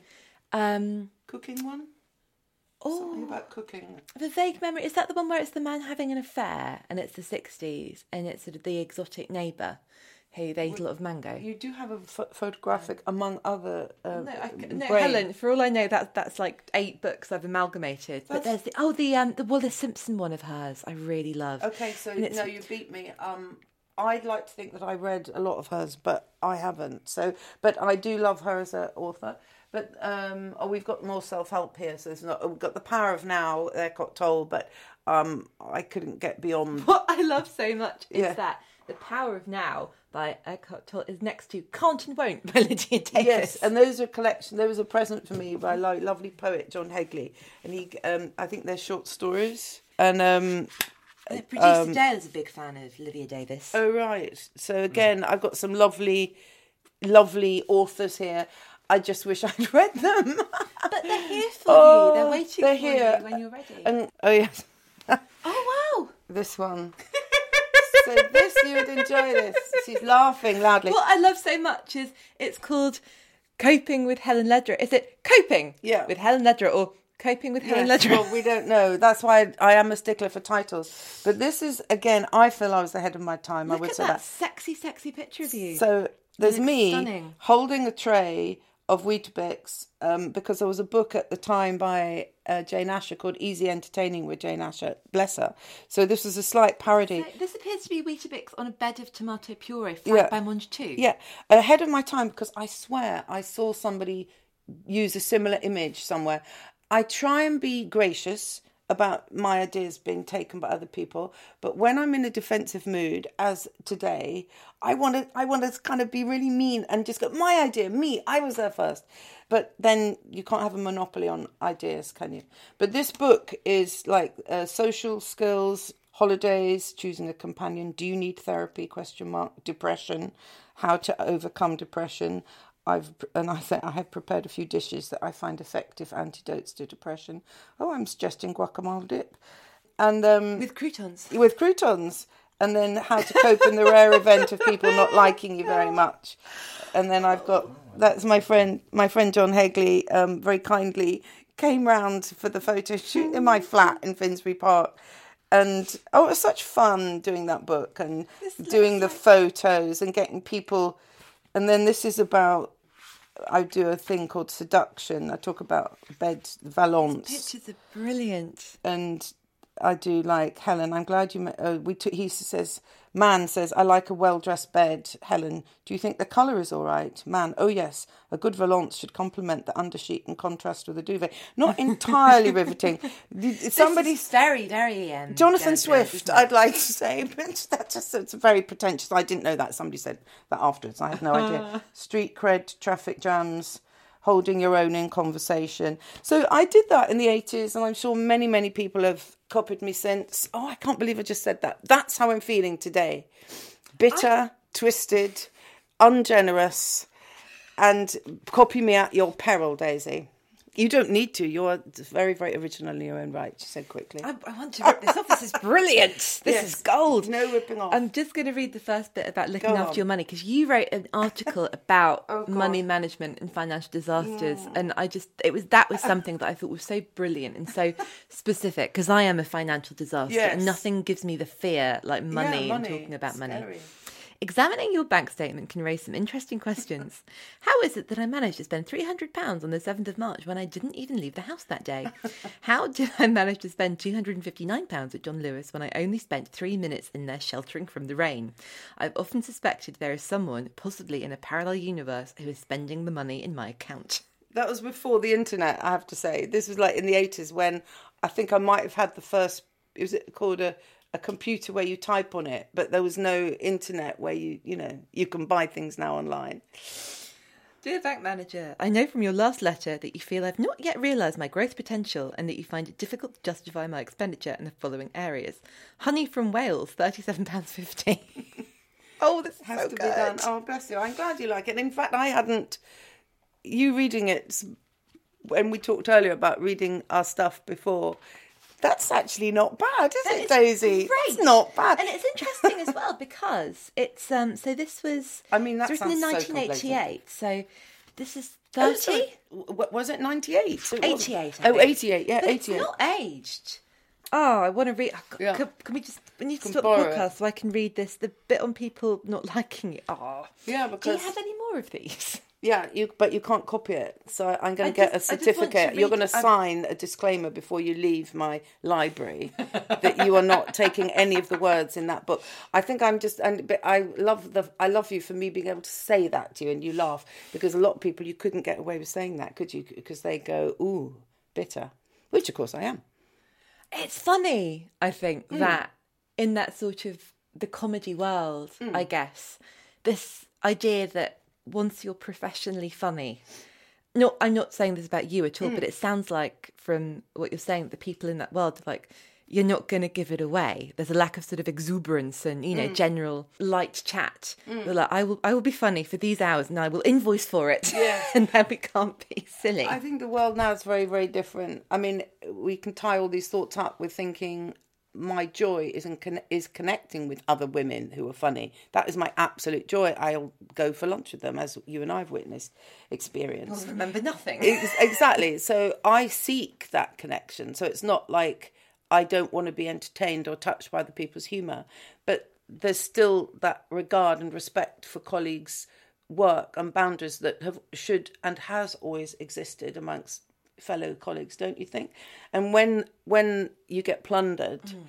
Um, Cooking one. Something oh, about cooking. the vague memory. Is that the one where it's the man having an affair and it's the 60s and it's sort of the exotic neighbour who they eat a lot of mango? You do have a ph- photographic, among other. Uh, No, I, no. Helen. For all I know, that that's like eight books I've amalgamated. But there's the oh the um the Wallis Simpson one of hers I really love. Okay, so no, you beat me. Um, I'd like to think that I read a lot of hers, but I haven't. So, but I do love her as an author. But um, oh, we've got more self help here. So there's not. We've got the power of now. Eckhart Tolle, but um, I couldn't get beyond. [laughs] What I love so much is Yeah. that the power of now by Eckhart Tolle is next to Can't and Won't by [laughs] Lydia Davis. Yes, and those are collection. There was a present for me by a lovely poet John Hegley, and he. Um, I think they're short stories, and um, And Producer Dale is a big fan of Lydia Davis. Oh right. So again, I've got some lovely, lovely authors here. I just wish [laughs] I'd read them. but they're here for you. They're waiting Oh, they're for here. you when you're ready. and oh yes, oh wow! this one. So this you would enjoy this. She's laughing loudly. What I love so much is it's called Coping with Helen Lederer. Is it Coping? Yeah. With Helen Lederer or Coping with Helen Yes, Lederer? well, we don't know. That's why I, am a stickler for titles. But this is again. I feel I was ahead of my time. I would at say that that. sexy, sexy picture of you. So there's me stunning. holding a tray of Weetabix um, because there was a book at the time by uh, Jane Asher called Easy Entertaining with Jane Asher. Bless her. So this was a slight parody. So this appears to be Weetabix on a bed of tomato puree flanked Yeah. by mangetout. Yeah, ahead of my time because I swear I saw somebody use a similar image somewhere. I try and be gracious about my ideas being taken by other people, but when I'm in a defensive mood, as today, I want to I want to kind of be really mean and just go my idea, me, I was there first. But then you can't have a monopoly on ideas, can you? But this book is like uh, social skills, holidays, choosing a companion. Do you need therapy? Question mark. Depression, how to overcome depression. I've and I think I have prepared a few dishes that I find effective antidotes to depression. Oh, I'm suggesting guacamole dip, and um, With croutons. with croutons, and then how to cope in the rare event of people not liking you very much. And then I've got that's my friend, my friend John Hegley, um, very kindly came round for the photo shoot in my flat in Finsbury Park. And oh, it was such fun doing that book and doing the photos and getting people. And then this is about I do a thing called seduction. I talk about bed valance Pictures are brilliant. and I do like Helen. I'm glad you. Uh, we took. He says, man says, I like a well dressed bed. Helen, do you think the colour is all right? Man, oh yes, a good valance should complement the undersheet and contrast with the duvet. Not entirely [laughs] riveting. Somebody, very, very. Um, Jonathan Swift, I'd like to say, [laughs] but that's just it's very pretentious. I didn't know that. Somebody said that afterwards. I had no idea. [laughs] Street cred, traffic jams holding your own in conversation. So I did that in the 80s, and I'm sure many, many people have copied me since. Oh, I can't believe I just said that. That's how I'm feeling today bitter, I... twisted, ungenerous, and copy me at your peril, Daisy. You don't need to. You're very, very original in your own right, she said quickly. I, I want to rip this off. This is brilliant. [laughs] This yes. is gold. No ripping off. I'm just going to read the first bit about looking Go after on. your money because you wrote an article [laughs] about oh, money management and financial disasters. Yeah. And I just, it was, that was [laughs] something that I thought was so brilliant and so specific because I am a financial disaster yes. and nothing gives me the fear like money, yeah, money. and talking about money. Scary. Examining your bank statement can raise some interesting questions. [laughs] How is it that I managed to spend £300 on the 7th of March when I didn't even leave the house that day? [laughs] How did I manage to spend £259 at John Lewis when I only spent three minutes in there sheltering from the rain? I've often suspected there is someone, possibly in a parallel universe, who is spending the money in my account. That was before the internet, I have to say. This was like in the 80s when I think I might have had the first, was it called a a computer where you type on it, but there was no internet where you, you know, you can buy things now online. Dear Bank Manager, I know from your last letter that you feel I've not yet realised my growth potential and that you find it difficult to justify my expenditure in the following areas. Honey from Wales, £37.50. [laughs] oh, this has so to good. be done. Oh, bless you. I'm glad you like it. In fact, I hadn't. You reading it when we talked earlier about reading our stuff before, that's actually not bad, is it, Daisy? Great. It's not bad. And it's interesting as well because it's um so this was I mean that's written in 1988. So, so this is 30. Oh, was it 98? 88. Oh, 88. Yeah, but 88. It's not aged. Oh, I want to read. Yeah. Can, can, we just? We need to stop the podcast it. so I can read this. The bit on people not [laughs] liking it. Oh, yeah. Because do you have any more of these? Yeah, you but you can't copy it. So I'm going to get just, a certificate. You're going to sign a disclaimer before you leave my library that you are not taking any of the words in that book. I think I'm just and but I love the I love you for me being able to say that to you and you laugh because a lot of people you couldn't get away with saying that, could you? Because they go, "Ooh, bitter," which of course I am. It's funny, I think, mm. that in that sort of the comedy world, mm. I guess, this idea that once you're professionally funny, no, I'm not saying this about you at all, mm. but it sounds like from what you're saying, the people in that world, like you're not going to give it away. There's a lack of sort of exuberance and you know mm. general light chat. Mm. Like, I will, I will be funny for these hours, and I will invoice for it. Yeah, [laughs] and then we can't be silly. I think the world now is very, very different. I mean, we can tie all these thoughts up with thinking my joy is in con- is connecting with other women who are funny. That is my absolute joy. I'll go for lunch with them, as you and I have witnessed, experience. I'll remember nothing. exactly. So I seek that connection. So it's not like I don't want to be entertained or touched by the people's humour, but there's still that regard and respect for colleagues' work and boundaries that have should and has always existed amongst fellow colleagues, don't you think? And when when you get plundered, mm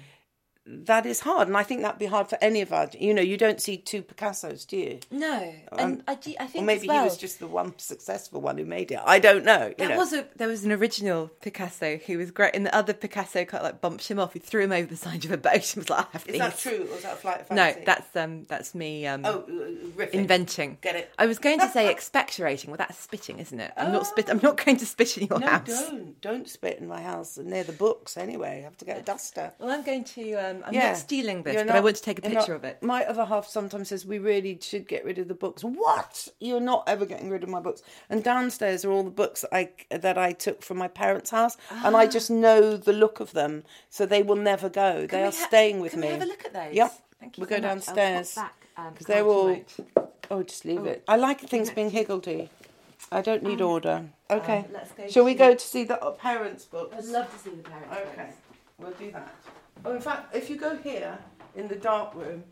that is hard, and I think that'd be hard for any of us. You know, you don't see two Picassos, do you? No, um, and I, do, I think or maybe well, he was just the one successful one who made it. I don't know. there know. was a there was an original Picasso who was great, and the other Picasso kind of like bumped him off. He threw him over the side of a boat [laughs] and was like, "I have Is these. that true, or was that a flight of fancy? No, that's um that's me um oh uh, riffing. inventing. Get it? I was going to say [laughs] expectorating. Well, that's spitting, isn't it? I'm oh. not spit. I'm not going to spit in your no, house. No, don't don't spit in my house near the books. Anyway, I have to get a duster. Well, I'm going to. Um, I'm yeah. not stealing this, but I want to take a picture not, of it. My other half sometimes says we really should get rid of the books. What? You're not ever getting rid of my books. And downstairs are all the books that I that I took from my parents' house, ah. and I just know the look of them, so they will never go. Can they are ha- staying with can me. Can we have a look at those? Yep. Thank you. We'll go downstairs because um, they're all. Oh, just leave oh, it. I like things being higgledy. I don't need um, order. Okay. Um, let's go. Shall we go to see the parents' books? I'd love to see the parents. Okay, books. we'll do that. Oh, in fact, if you go here in the dark room,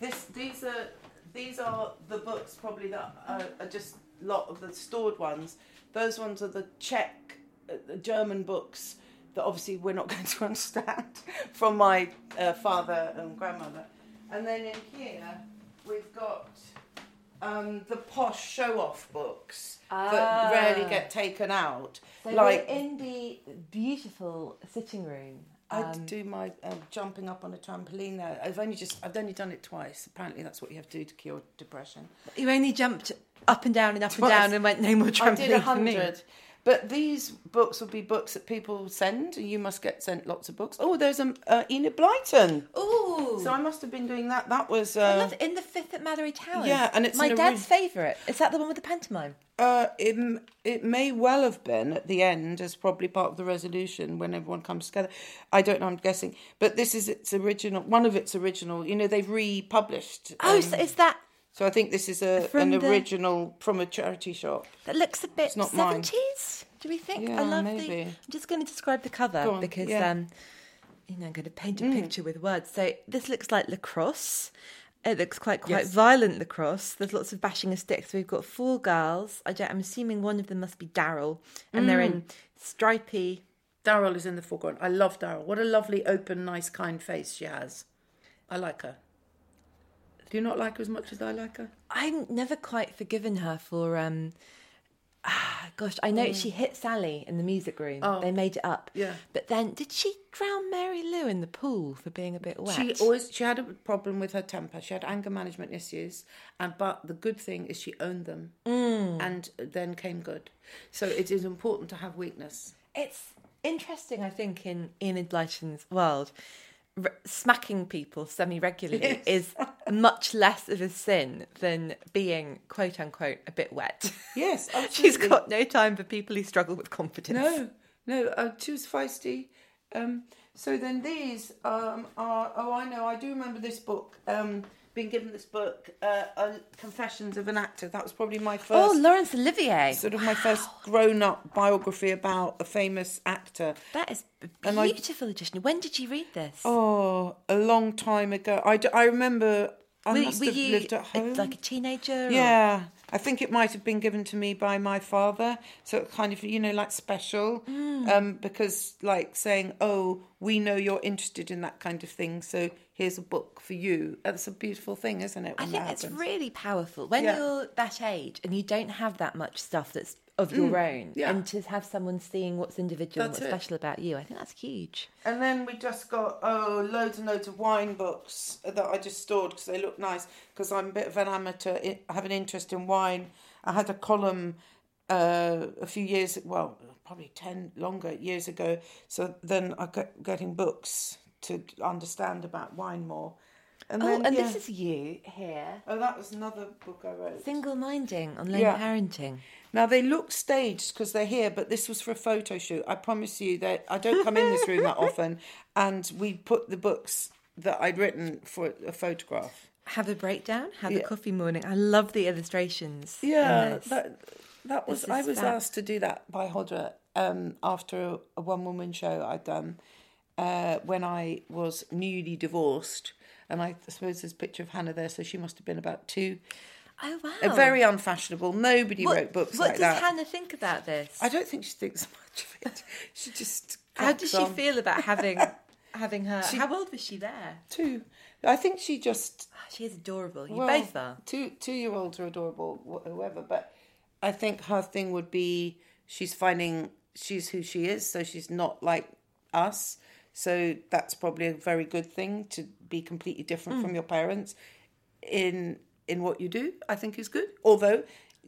this these are these are the books probably that are, are just a lot of the stored ones. Those ones are the Czech, uh, the German books that obviously we're not [laughs] going to understand from my uh, father and grandmother. And then in here we've got um, the posh show-off books that rarely get taken out. So like we're in the beautiful sitting room. I Um, do my um, jumping up on a trampoline there. I've only just I've only done it twice. Apparently that's what you have to do to cure depression. you only jumped up and down and up Twice. and down and went no more I trampoline did a for me. But these books will be books that people send, and you must get sent lots of books. Oh, there's um, uh, Enid Blyton. Oh, So I must have been doing that. That was uh, in the fifth at Malory Towers. Yeah, and it's my dad's room- favourite. Is that the one with the pantomime? uh, it, it may well have been at the end as probably part of the resolution when everyone comes together. I don't know. I'm guessing, but this is its original. One of its original. You know, they've republished. Oh, um, so is that so I think this is a From an the- original from a charity shop. that looks a bit not mine. seventies? Do we think? Yeah, I love the. maybe. I'm just going to describe the cover on, because yeah. Mm. um, you know I'm going to paint a picture with words. So this looks like lacrosse. It looks quite quite Yes. violent lacrosse. There's lots of bashing of sticks. We've got four girls. I don't, I'm assuming one of them must be Darrell, and they're Mm. in stripy. Darrell is in the foreground. I love Darrell. What a lovely, open, nice, kind face she has. I like her. Do you not like her as much as I like her? I've never quite forgiven her for. um ah, Gosh, I know Mm. she hit Sally in the music room. They made it up. Oh. Yeah. But then, did she drown Mary Lou in the pool for being a bit wet? She always she had a problem with her temper. She had anger management issues, and but the good thing is she owned them, Mm. and then came good. So it is important to have weakness. It's interesting, I think, in Enid Blyton's world, r- smacking people semi regularly is [laughs] much less of a sin than being quote unquote a bit wet. Yes, [laughs] she's got no time for people who struggle with confidence. No, no, uh, she was feisty. Um, so then these um, are, oh, I know, I do remember this book, um, being given this book, uh, uh, Confessions of an Actor. That was probably my first, Oh, Laurence Olivier. sort of my first grown up biography about a famous actor. That is a I- beautiful edition. When did you read this? Oh, a long time ago. I, d- I remember I were, must were have you lived at a- home. like a teenager? or- Yeah, I think it might have been given to me by my father, so it kind of you know like special, Mm. um, because like saying, "Oh, we know you're interested in that kind of thing, so here's a book for you." That's a beautiful thing, isn't it? I think it's really powerful when Yeah. you're that age and you don't have that much stuff that's of your own, Mm. yeah. and to have someone seeing what's individual That's and it. what's special about you, I think that's huge. And then we just got oh loads and loads of wine books that I just stored because they look nice. Because I'm a bit of an amateur, I I have an interest in wine. I had a column uh, a few years, well, probably ten longer years ago. So then I got getting books to understand about wine more. And Oh, then, and yeah. this is you here, oh, that was another book I wrote. single minding on lone Yeah. parenting. Now they look staged because they're here, but this was for a photo shoot. I promise you that I don't come in this room that [laughs] often, and we put the books that I'd written for a photograph. Have a breakdown, have a coffee morning. I love the illustrations. Yeah, that that was I was fab. asked to do that by Hodder um, after a, a one woman show I'd done uh, when I was newly divorced, and I suppose there's a picture of Hannah there, so she must have been about two. oh wow, Uh, Very unfashionable. Nobody What, wrote books like that. what does. Hannah think about this? I don't think she thinks [laughs] much of it. She just How does she on. feel about having [laughs] having her? How old was she there? Two. I think she just. Oh, she is adorable. You well, both are. Two two year olds are adorable, whoever. But I think her thing would be she's finding she's who she is, so she's not like us. So that's probably a very good thing to be completely different Mm. from your parents in in what you do. I think is good. Although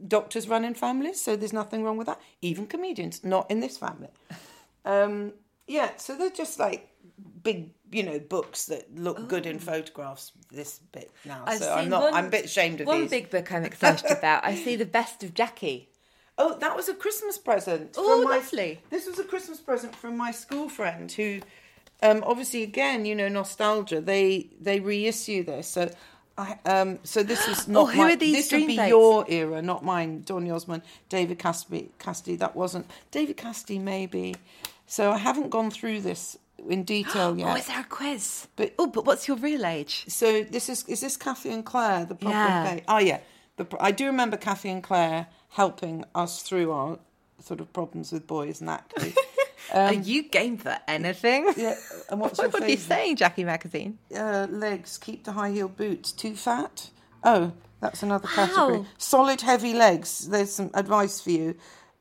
doctors run in families, so there's nothing wrong with that. Even comedians, not in this family. [laughs] Um, yeah, so they're just like big, you know, books that look good in photographs. This bit now, I've so I'm not. one- I'm a bit ashamed of One these. big book I'm [laughs] excited about. I see the best of Jackie. Oh, that was a Christmas present. Oh, my, lovely. This was a Christmas present from my school friend who, um, obviously, again, you know, nostalgia. They they reissue this, so. I, um, so this is [gasps] not. Oh, who my- are these This would be dates? your era, not mine. Donny Osmond, David Cassidy. Cassidy. That wasn't David Cassidy, maybe. So I haven't gone through this in detail [gasps] yet. Oh, is there a quiz? But- oh, but what's your real age? So this is is this Cathy and Claire the problem? Yeah. Oh yeah, the, I do remember Cathy and Claire helping us through our sort of problems with boys and that. Are you game for anything? [laughs] Yeah, and what's [laughs] your what are you saying, Jackie Magazine? Uh, legs, keep the high heel boots. Too fat? Oh, that's another category. Wow. Solid, heavy legs. There's some advice for you.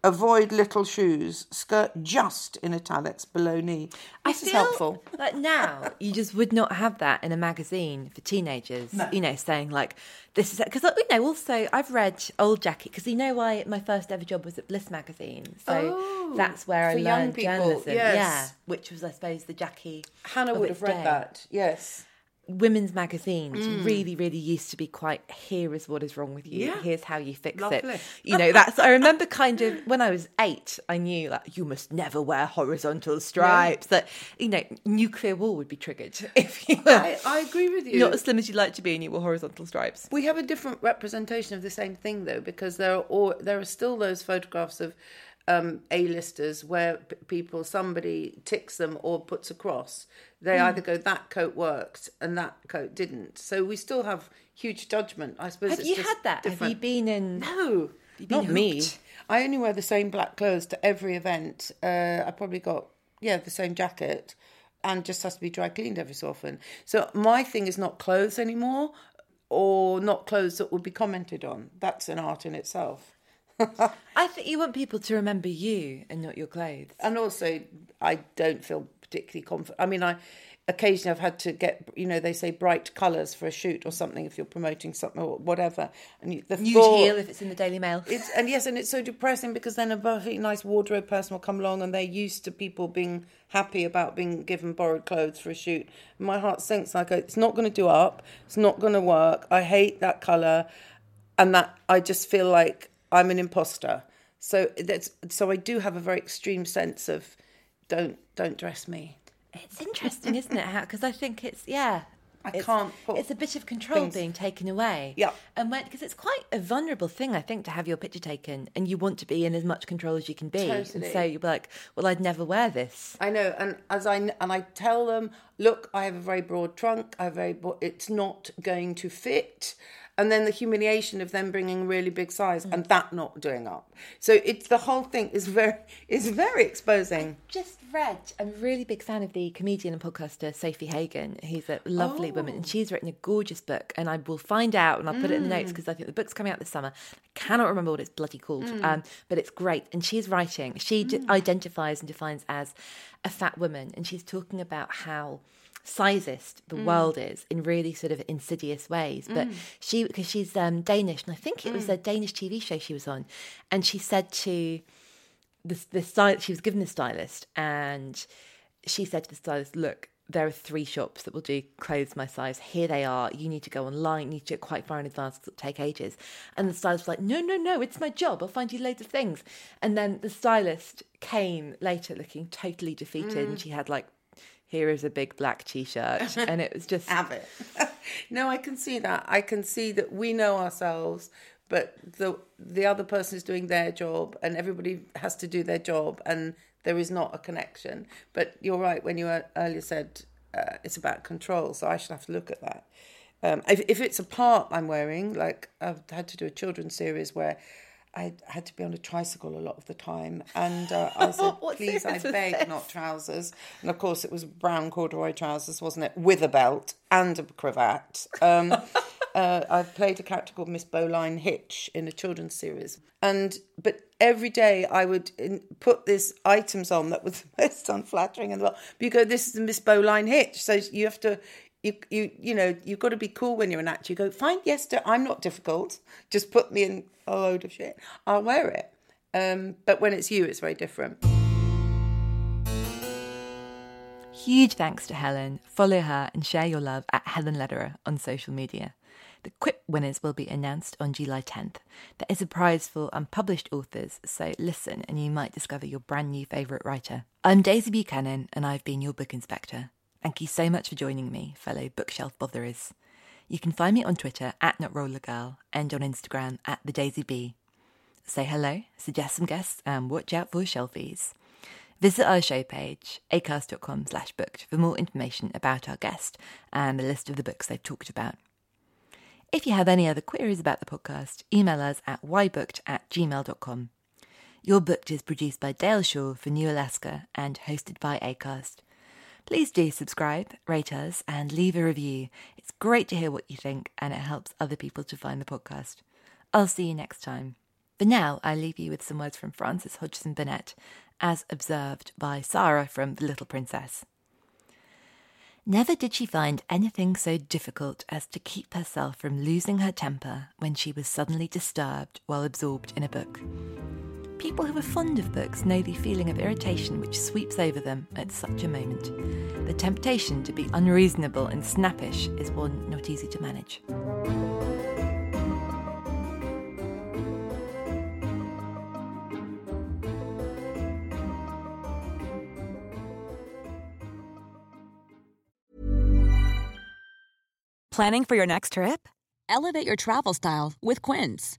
Avoid little shoes. Skirt just in italics below knee. This is helpful. Like now, you just would not have that in a magazine for teenagers. You know, saying like, "This is because you know." Also, I've read Old Jackie because you know why my first ever job was at Bliss magazine, so Oh, that's where I learned journalism. yes. Yeah, which was, I suppose, the Jackie. Hannah would have read day. that. Yes. Women's magazines Mm. really, really used to be quite. Here is what is wrong with you. Yeah. Here's how you fix Lovely. it. You know, that's. I remember [laughs] kind of when I was eight, I knew like you must never wear horizontal stripes. That you know, nuclear war would be triggered [laughs] if you were I, I agree with you. not as slim as you'd like to be and you wore horizontal stripes. We have a different representation of the same thing, though, because there are all, there are still those photographs of um, A-listers where p- people somebody ticks them or puts a cross. They either go that coat worked and that coat didn't. So we still have huge judgment. I suppose. Have it's you had that? Have you been in? No, been not me. I only wear the same black clothes to every event. Uh, I probably got yeah the same jacket, and just has to be dry cleaned every so often. So my thing is not clothes anymore, or not clothes that would be commented on. That's an art in itself. [laughs] I think you want people to remember you and not your clothes. And also, I don't feel particularly confident. I mean, I occasionally I've had to get, you know, they say bright colours for a shoot or something if you're promoting something or whatever. And you, the Nude thought- heel if it's in the Daily Mail. It's and yes, and it's so depressing because then a very nice wardrobe person will come along and they're used to people being happy about being given borrowed clothes for a shoot. My heart sinks. I go, it's not going to do up. It's not going to work. I hate that color, and that I just feel like I'm an imposter. So that's so I do have a very extreme sense of don't don't dress me. It's interesting, isn't it? Because I think it's yeah. I it's, can't It's a bit of control things- being taken away. Yeah. and when because it's quite a vulnerable thing, I think, to have your picture taken, and you want to be in as much control as you can be. Totally. And so you're like, well, I'd never wear this. I know, and as I and I tell them, look, I have a very broad trunk. I have very, bro- it's not going to fit, and then the humiliation of them bringing really big size mm. and that not doing up. So it's the whole thing is very is very exposing. Just read. I'm a really big fan of the comedian and podcaster Sofie Hagen, who's a lovely woman, and oh. she's written a gorgeous book. And I will find out and I'll put it in the notes mm. because I think the book's coming out this summer. I cannot remember what it's bloody called, mm. um, but it's great. And she's writing. She d- identifies and defines as a fat woman, and she's talking about how sizist the mm. world is in really sort of insidious ways but mm. she because she's um, danish and i think it was mm. a danish tv show she was on and she said to the the style she was given the stylist and she said to the stylist look there are three shops that will do clothes my size. Here they are. You need to go online. You need to get quite far in advance. it'll take ages. And the stylist was like no no no. It's my job. I'll find you loads of things. And then the stylist came later looking totally defeated and she had like here is a big black t-shirt [laughs] and it was just Have it. [laughs] no, I can see that. I can see that we know ourselves, but the the other person is doing their job, and everybody has to do their job, and there is not a connection. But you're right when you earlier said uh, it's about control, so I should have to look at that. Um, if, if it's a part I'm wearing, like I've had to do a children's series where I had to be on a tricycle a lot of the time, and uh, I said, [laughs] "Please, I beg, this? not trousers." And of course, it was brown corduroy trousers, wasn't it, with a belt and a cravat. Um, [laughs] uh, I played a character called Miss Bowline Hitch in a children's series, and but every day I would in, put these items on that was the [laughs] most unflattering in the world. But you go, "This is Miss Bowline Hitch," so you have to. You, you you know you've got to be cool when you're an actor. You go fine, yes, I'm not difficult. Just put me in a load of shit. I'll wear it. Um, but when it's you, it's very different. Huge thanks to Helen. Follow her and share your love at Helen Lederer on social media. The CWIP winners will be announced on July 10th. There is a prize for unpublished authors, so listen and you might discover your brand new favourite writer. I'm Daisy Buchanan and I've been your book inspector. Thank you so much for joining me, fellow bookshelf botherers. You can find me on Twitter at NotRollerGirl and on Instagram at the Daisy B. Say hello, suggest some guests, and watch out for shelfies. Visit our show page, acast.com slash booked, for more information about our guest and a list of the books they've talked about. If you have any other queries about the podcast, email us at whybooked at gmail.com. You're Booked is produced by Dale Shaw for New Alaska and hosted by ACAST. Please do subscribe, rate us, and leave a review. It's great to hear what you think, and it helps other people to find the podcast. I'll see you next time. For now, I leave you with some words from Frances Hodgson Burnett, as observed by Sarah from The Little Princess. Never did she find anything so difficult as to keep herself from losing her temper when she was suddenly disturbed while absorbed in a book. People who are fond of books know the feeling of irritation which sweeps over them at such a moment. The temptation to be unreasonable and snappish is one not easy to manage. Planning for your next trip? Elevate your travel style with Quince.